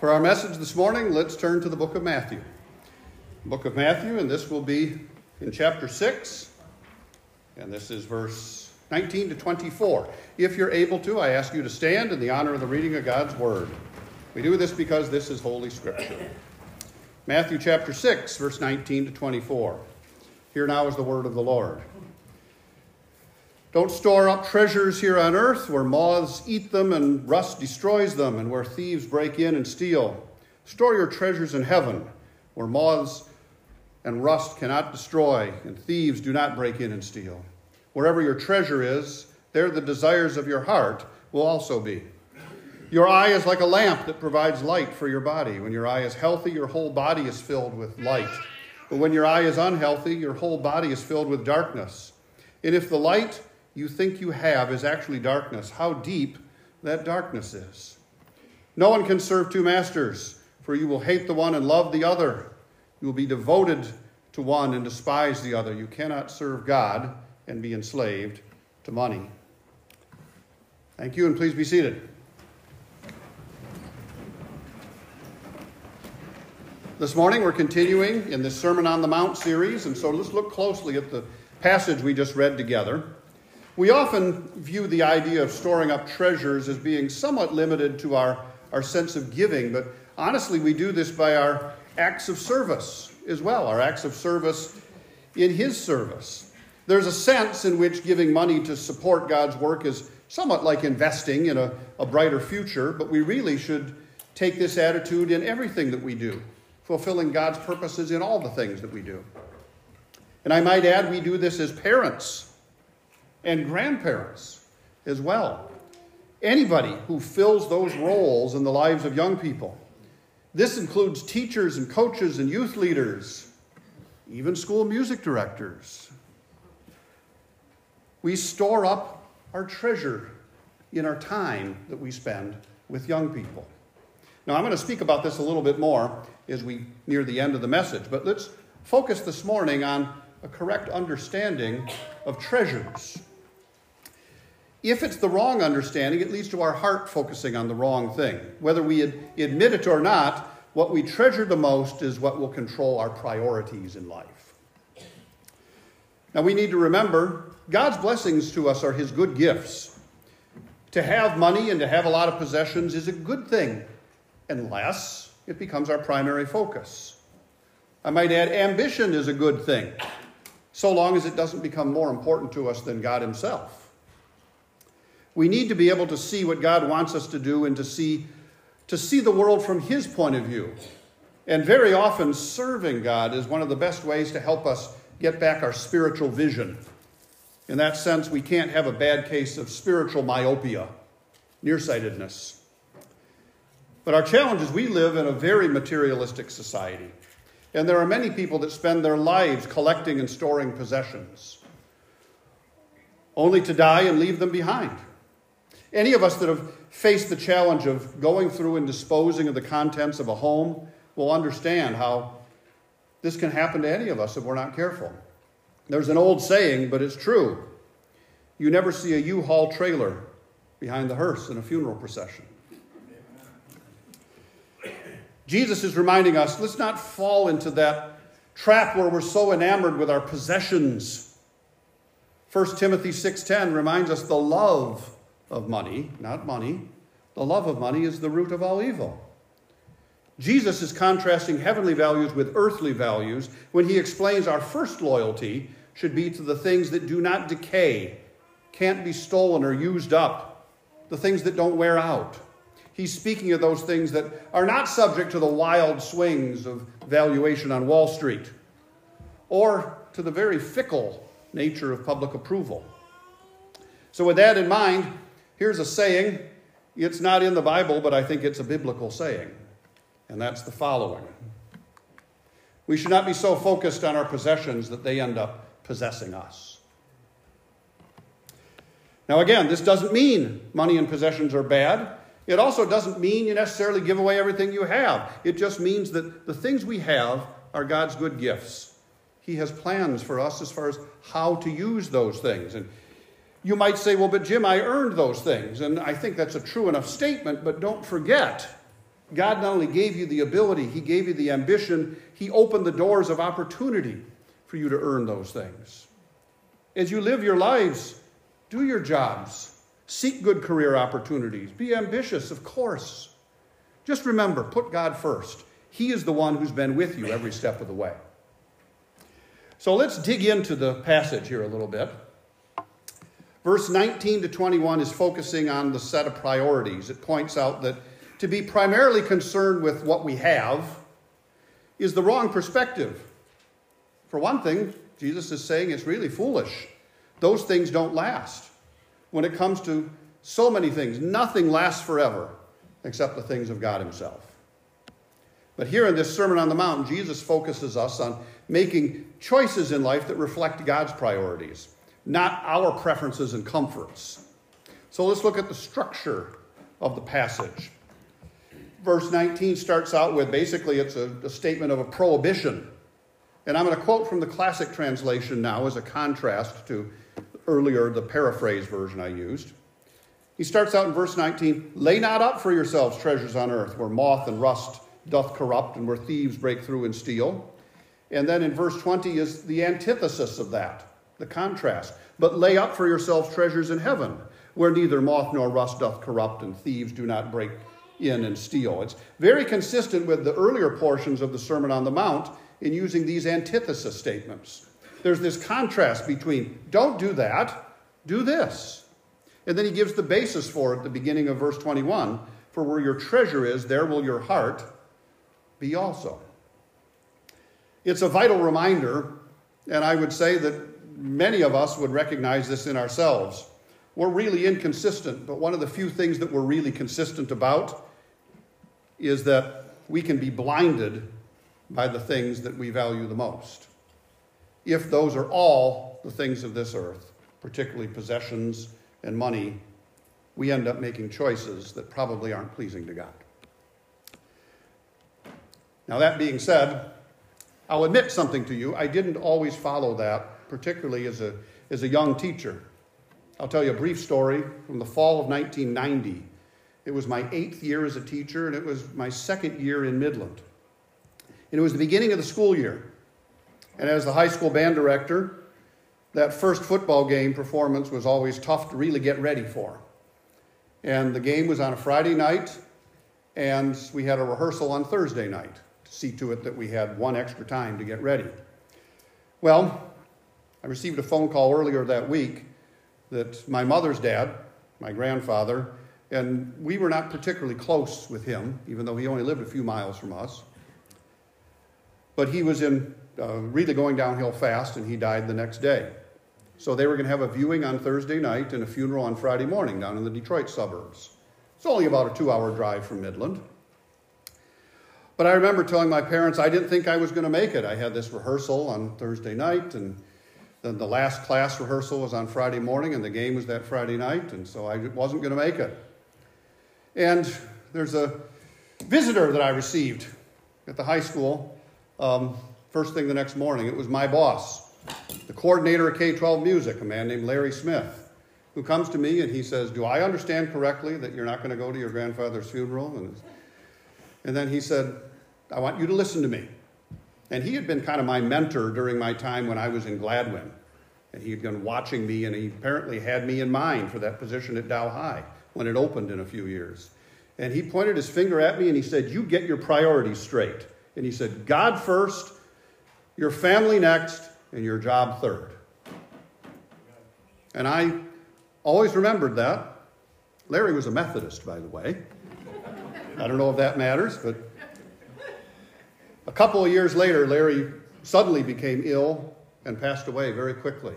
For our message this morning, let's turn to the book of Matthew. Book of Matthew, and this will be in chapter 6, and this is verse 19 to 24. If you're able to, I ask you to stand in the honor of the reading of God's word. We do this because this is Holy Scripture. Matthew chapter 6, verse 19 to 24. Here now is the word of the Lord. Don't store up treasures here on earth where moths eat them and rust destroys them, and where thieves break in and steal. Store your treasures in heaven where moths and rust cannot destroy, and thieves do not break in and steal. Wherever your treasure is, there the desires of your heart will also be. Your eye is like a lamp that provides light for your body. When your eye is healthy, your whole body is filled with light. But when your eye is unhealthy, your whole body is filled with darkness. And if the light you think you have is actually darkness, how deep that darkness is. No one can serve two masters, for you will hate the one and love the other. You will be devoted to one and despise the other. You cannot serve God and be enslaved to money. Thank you, and please be seated. This morning we're continuing in this Sermon on the Mount series, and so let's look closely at the passage we just read together. We often view the idea of storing up treasures as being somewhat limited to our, our sense of giving, but honestly, we do this by our acts of service as well, our acts of service in His service. There's a sense in which giving money to support God's work is somewhat like investing in a, a brighter future, but we really should take this attitude in everything that we do, fulfilling God's purposes in all the things that we do. And I might add, we do this as parents and grandparents as well. Anybody who fills those roles in the lives of young people. This includes teachers and coaches and youth leaders, even school music directors. We store up our treasure in our time that we spend with young people. Now, I'm going to speak about this a little bit more as we near the end of the message, but let's focus this morning on a correct understanding of treasures. If it's the wrong understanding, it leads to our heart focusing on the wrong thing. Whether we admit it or not, what we treasure the most is what will control our priorities in life. Now, we need to remember God's blessings to us are His good gifts. To have money and to have a lot of possessions is a good thing, unless it becomes our primary focus. I might add, ambition is a good thing, so long as it doesn't become more important to us than God Himself. We need to be able to see what God wants us to do and to see, to see the world from His point of view. And very often, serving God is one of the best ways to help us get back our spiritual vision. In that sense, we can't have a bad case of spiritual myopia, nearsightedness. But our challenge is we live in a very materialistic society. And there are many people that spend their lives collecting and storing possessions, only to die and leave them behind. Any of us that have faced the challenge of going through and disposing of the contents of a home will understand how this can happen to any of us if we're not careful. There's an old saying, but it's true. You never see a U Haul trailer behind the hearse in a funeral procession. Jesus is reminding us let's not fall into that trap where we're so enamored with our possessions. 1 Timothy 6:10 reminds us the love of money, not money. The love of money is the root of all evil. Jesus is contrasting heavenly values with earthly values when he explains our first loyalty should be to the things that do not decay, can't be stolen or used up, the things that don't wear out. He's speaking of those things that are not subject to the wild swings of valuation on Wall Street or to the very fickle nature of public approval. So, with that in mind, Here's a saying. It's not in the Bible, but I think it's a biblical saying. And that's the following We should not be so focused on our possessions that they end up possessing us. Now, again, this doesn't mean money and possessions are bad. It also doesn't mean you necessarily give away everything you have. It just means that the things we have are God's good gifts. He has plans for us as far as how to use those things. And you might say, well, but Jim, I earned those things. And I think that's a true enough statement, but don't forget God not only gave you the ability, He gave you the ambition, He opened the doors of opportunity for you to earn those things. As you live your lives, do your jobs, seek good career opportunities, be ambitious, of course. Just remember, put God first. He is the one who's been with you every step of the way. So let's dig into the passage here a little bit. Verse 19 to 21 is focusing on the set of priorities. It points out that to be primarily concerned with what we have is the wrong perspective. For one thing, Jesus is saying it's really foolish. Those things don't last. When it comes to so many things, nothing lasts forever except the things of God Himself. But here in this Sermon on the Mount, Jesus focuses us on making choices in life that reflect God's priorities, not our preferences and comforts. So let's look at the structure of the passage. Verse 19 starts out with basically it's a, a statement of a prohibition. And I'm going to quote from the classic translation now as a contrast to earlier the paraphrase version I used. He starts out in verse 19 Lay not up for yourselves treasures on earth, where moth and rust doth corrupt, and where thieves break through and steal. And then in verse 20 is the antithesis of that, the contrast. But lay up for yourselves treasures in heaven, where neither moth nor rust doth corrupt, and thieves do not break in and steal. It's very consistent with the earlier portions of the Sermon on the Mount in using these antithesis statements. There's this contrast between don't do that, do this. And then he gives the basis for it at the beginning of verse 21 For where your treasure is, there will your heart be also. It's a vital reminder, and I would say that many of us would recognize this in ourselves. We're really inconsistent, but one of the few things that we're really consistent about is that we can be blinded by the things that we value the most. If those are all the things of this earth, particularly possessions and money, we end up making choices that probably aren't pleasing to God. Now, that being said, I'll admit something to you. I didn't always follow that, particularly as a, as a young teacher. I'll tell you a brief story from the fall of 1990. It was my eighth year as a teacher, and it was my second year in Midland. And it was the beginning of the school year. And as the high school band director, that first football game performance was always tough to really get ready for. And the game was on a Friday night, and we had a rehearsal on Thursday night to see to it that we had one extra time to get ready. Well, I received a phone call earlier that week that my mother's dad, my grandfather, and we were not particularly close with him, even though he only lived a few miles from us. But he was in uh, really going downhill fast, and he died the next day. So they were going to have a viewing on Thursday night and a funeral on Friday morning down in the Detroit suburbs. It's only about a two hour drive from Midland. But I remember telling my parents I didn't think I was going to make it. I had this rehearsal on Thursday night, and then the last class rehearsal was on Friday morning, and the game was that Friday night, and so I wasn't going to make it. And there's a visitor that I received at the high school um, first thing the next morning. It was my boss, the coordinator of K 12 music, a man named Larry Smith, who comes to me and he says, Do I understand correctly that you're not going to go to your grandfather's funeral? And, and then he said, I want you to listen to me. And he had been kind of my mentor during my time when I was in Gladwin. And he had been watching me, and he apparently had me in mind for that position at Dow High when it opened in a few years. And he pointed his finger at me and he said, You get your priorities straight. And he said, God first, your family next, and your job third. And I always remembered that. Larry was a Methodist, by the way. I don't know if that matters, but a couple of years later, Larry suddenly became ill and passed away very quickly.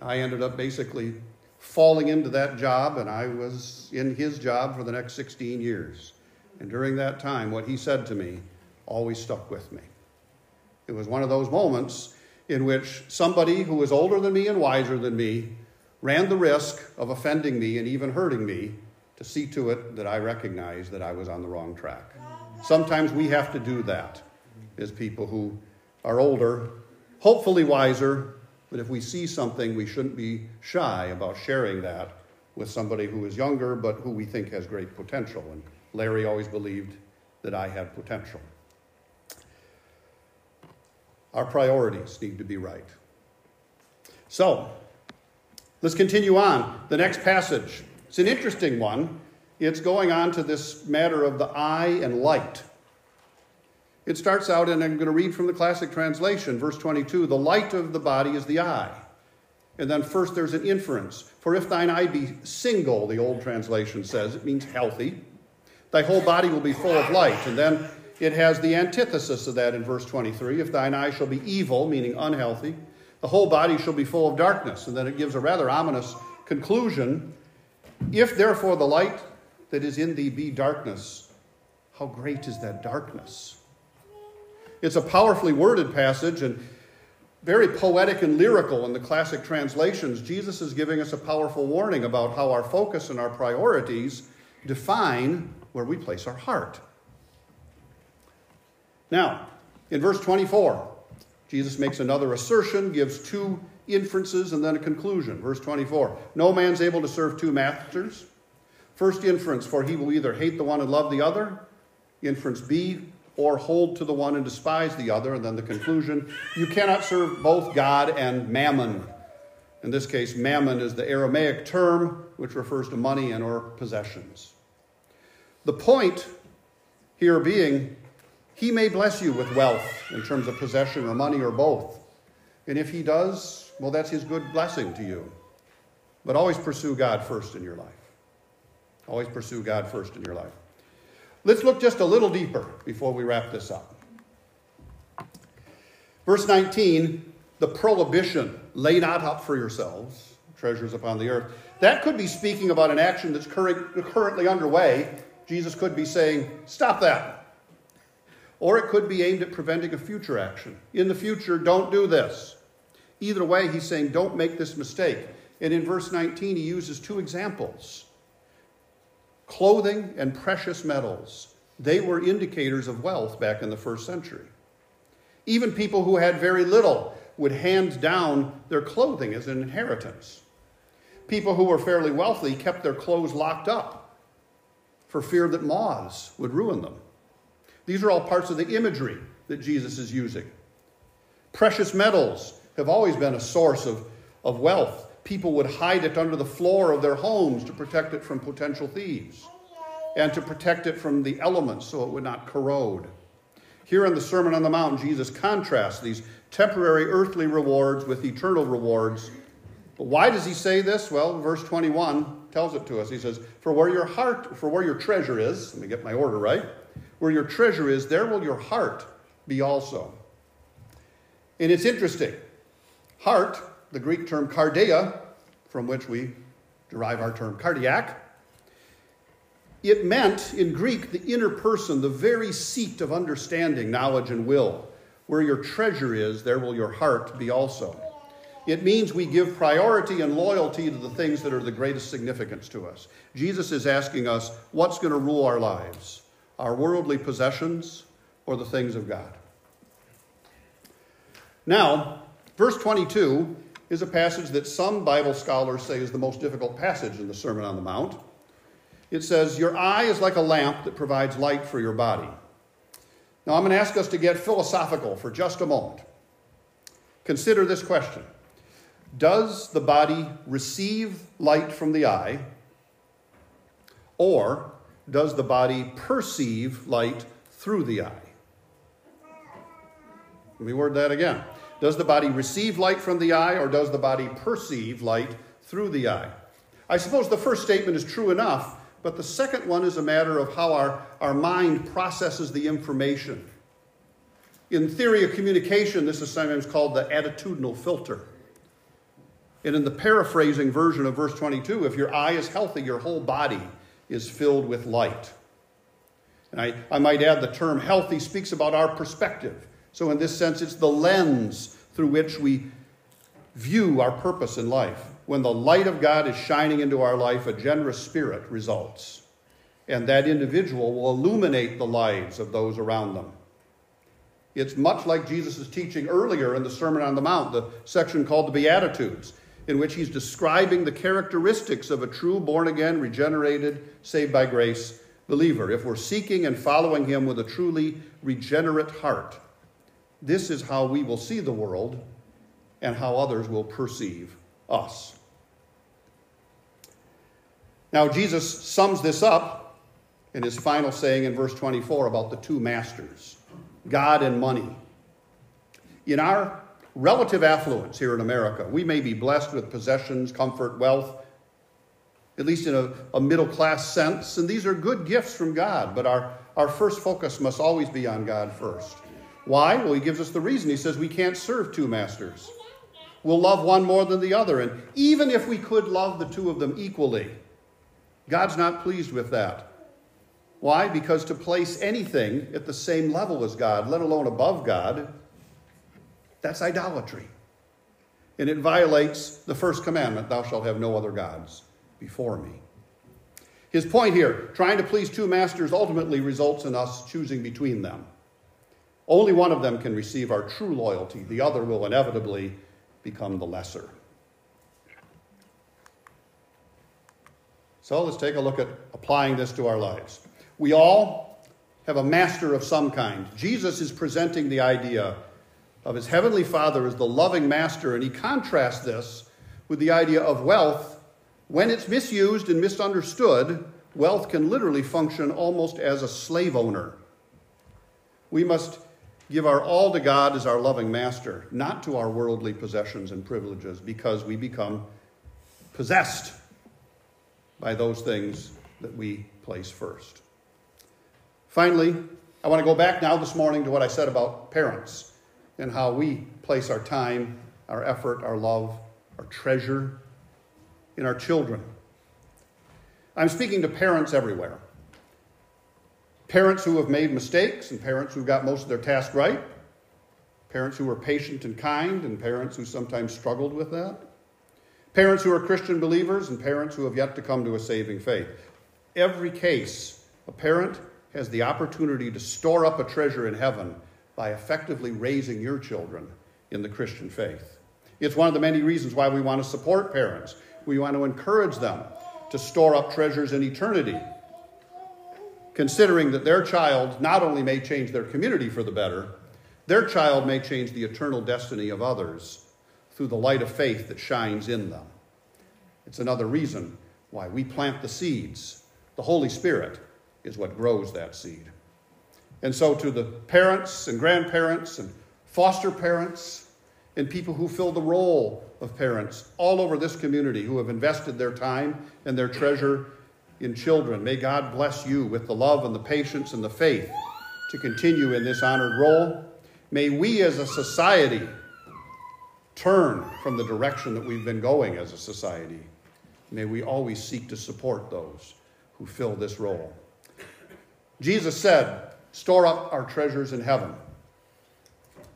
I ended up basically falling into that job, and I was in his job for the next 16 years. And during that time, what he said to me always stuck with me. It was one of those moments in which somebody who was older than me and wiser than me ran the risk of offending me and even hurting me to see to it that I recognized that I was on the wrong track. Sometimes we have to do that as people who are older, hopefully wiser, but if we see something, we shouldn't be shy about sharing that with somebody who is younger but who we think has great potential. And Larry always believed that I had potential. Our priorities need to be right. So, let's continue on. The next passage. It's an interesting one. It's going on to this matter of the eye and light. It starts out, and I'm going to read from the classic translation, verse 22 The light of the body is the eye. And then first there's an inference. For if thine eye be single, the old translation says, it means healthy, thy whole body will be full of light. And then it has the antithesis of that in verse 23 If thine eye shall be evil, meaning unhealthy, the whole body shall be full of darkness. And then it gives a rather ominous conclusion. If therefore the light that is in thee be darkness, how great is that darkness? It's a powerfully worded passage and very poetic and lyrical in the classic translations. Jesus is giving us a powerful warning about how our focus and our priorities define where we place our heart. Now, in verse 24, Jesus makes another assertion, gives two inferences, and then a conclusion. Verse 24 No man's able to serve two masters. First inference, for he will either hate the one and love the other. Inference B, or hold to the one and despise the other. And then the conclusion you cannot serve both God and mammon. In this case, mammon is the Aramaic term which refers to money and or possessions. The point here being, he may bless you with wealth in terms of possession or money or both. And if he does, well, that's his good blessing to you. But always pursue God first in your life. Always pursue God first in your life. Let's look just a little deeper before we wrap this up. Verse 19, the prohibition, lay not up for yourselves treasures upon the earth. That could be speaking about an action that's currently underway. Jesus could be saying, stop that. Or it could be aimed at preventing a future action. In the future, don't do this. Either way, he's saying, don't make this mistake. And in verse 19, he uses two examples Clothing and precious metals, they were indicators of wealth back in the first century. Even people who had very little would hand down their clothing as an inheritance. People who were fairly wealthy kept their clothes locked up for fear that moths would ruin them. These are all parts of the imagery that Jesus is using. Precious metals have always been a source of, of wealth people would hide it under the floor of their homes to protect it from potential thieves and to protect it from the elements so it would not corrode. Here in the Sermon on the Mount, Jesus contrasts these temporary earthly rewards with eternal rewards. But why does he say this? Well, verse 21 tells it to us. He says, For where your heart, for where your treasure is, let me get my order right, where your treasure is, there will your heart be also. And it's interesting. Heart the Greek term cardia, from which we derive our term cardiac, it meant in Greek the inner person, the very seat of understanding, knowledge, and will. Where your treasure is, there will your heart be also. It means we give priority and loyalty to the things that are the greatest significance to us. Jesus is asking us what's going to rule our lives our worldly possessions or the things of God. Now, verse 22 is a passage that some Bible scholars say is the most difficult passage in the Sermon on the Mount. It says, Your eye is like a lamp that provides light for your body. Now, I'm going to ask us to get philosophical for just a moment. Consider this question Does the body receive light from the eye, or does the body perceive light through the eye? Let me word that again. Does the body receive light from the eye, or does the body perceive light through the eye? I suppose the first statement is true enough, but the second one is a matter of how our, our mind processes the information. In theory of communication, this is sometimes called the attitudinal filter. And in the paraphrasing version of verse 22, if your eye is healthy, your whole body is filled with light. And I, I might add the term healthy speaks about our perspective. So, in this sense, it's the lens through which we view our purpose in life. When the light of God is shining into our life, a generous spirit results. And that individual will illuminate the lives of those around them. It's much like Jesus' teaching earlier in the Sermon on the Mount, the section called the Beatitudes, in which he's describing the characteristics of a true born again, regenerated, saved by grace believer, if we're seeking and following him with a truly regenerate heart, this is how we will see the world and how others will perceive us. Now, Jesus sums this up in his final saying in verse 24 about the two masters God and money. In our relative affluence here in America, we may be blessed with possessions, comfort, wealth, at least in a, a middle class sense, and these are good gifts from God, but our, our first focus must always be on God first. Why? Well, he gives us the reason. He says we can't serve two masters. We'll love one more than the other. And even if we could love the two of them equally, God's not pleased with that. Why? Because to place anything at the same level as God, let alone above God, that's idolatry. And it violates the first commandment thou shalt have no other gods before me. His point here trying to please two masters ultimately results in us choosing between them. Only one of them can receive our true loyalty, the other will inevitably become the lesser. So let's take a look at applying this to our lives. We all have a master of some kind. Jesus is presenting the idea of his heavenly Father as the loving master, and he contrasts this with the idea of wealth. When it's misused and misunderstood, wealth can literally function almost as a slave owner. We must give our all to God as our loving master, not to our worldly possessions and privileges, because we become possessed by those things that we place first. Finally, I want to go back now this morning to what I said about parents and how we place our time, our effort, our love, our treasure in our children. I'm speaking to parents everywhere. Parents who have made mistakes and parents who got most of their tasks right. Parents who are patient and kind and parents who sometimes struggled with that. Parents who are Christian believers and parents who have yet to come to a saving faith. Every case, a parent has the opportunity to store up a treasure in heaven by effectively raising your children in the Christian faith. It's one of the many reasons why we want to support parents. We want to encourage them to store up treasures in eternity, considering that their child not only may change their community for the better, their child may change the eternal destiny of others through the light of faith that shines in them. It's another reason why we plant the seeds. The Holy Spirit is what grows that seed. And so, to the parents and grandparents and foster parents and people who fill the role of parents all over this community who have invested their time and their treasure in children, may God bless you with the love and the patience and the faith to continue in this honored role. May we as a society turn from the direction that we've been going as a society. May we always seek to support those who fill this role. Jesus said, Store up our treasures in heaven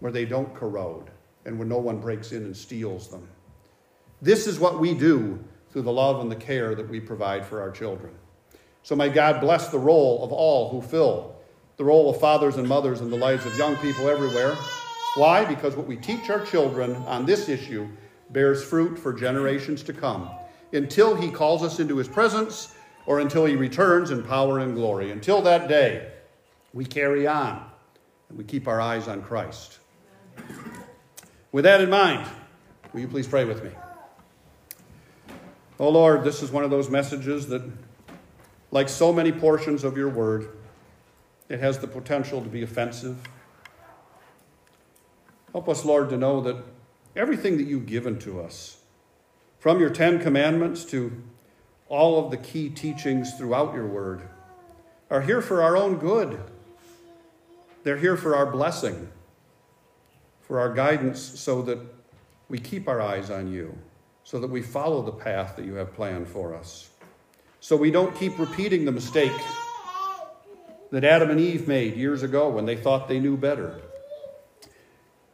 where they don't corrode and where no one breaks in and steals them. This is what we do through the love and the care that we provide for our children. So may God bless the role of all who fill the role of fathers and mothers in the lives of young people everywhere. Why? Because what we teach our children on this issue bears fruit for generations to come until he calls us into his presence or until he returns in power and glory. Until that day, we carry on and we keep our eyes on Christ. With that in mind, will you please pray with me? Oh Lord, this is one of those messages that, like so many portions of your word, it has the potential to be offensive Help us, Lord, to know that everything that you've given to us, from your Ten Commandments to all of the key teachings throughout your word, are here for our own good. They're here for our blessing, for our guidance, so that we keep our eyes on you, so that we follow the path that you have planned for us. So we don't keep repeating the mistake that Adam and Eve made years ago when they thought they knew better.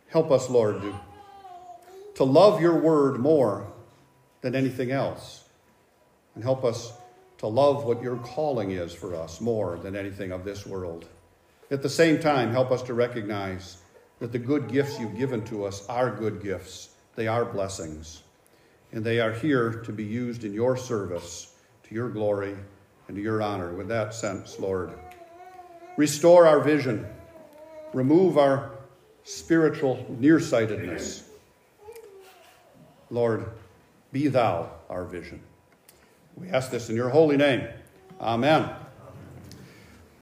Help us, Lord, to, love your word more than anything else. And help us to love what your calling is for us more than anything of this world. At the same time, help us to recognize that the good gifts you've given to us are good gifts. They are blessings. And they are here to be used in your service, to your glory, and to your honor. With that sense, Lord, restore our vision, remove our spiritual nearsightedness. Lord, be thou our vision. We ask this in your holy name. Amen.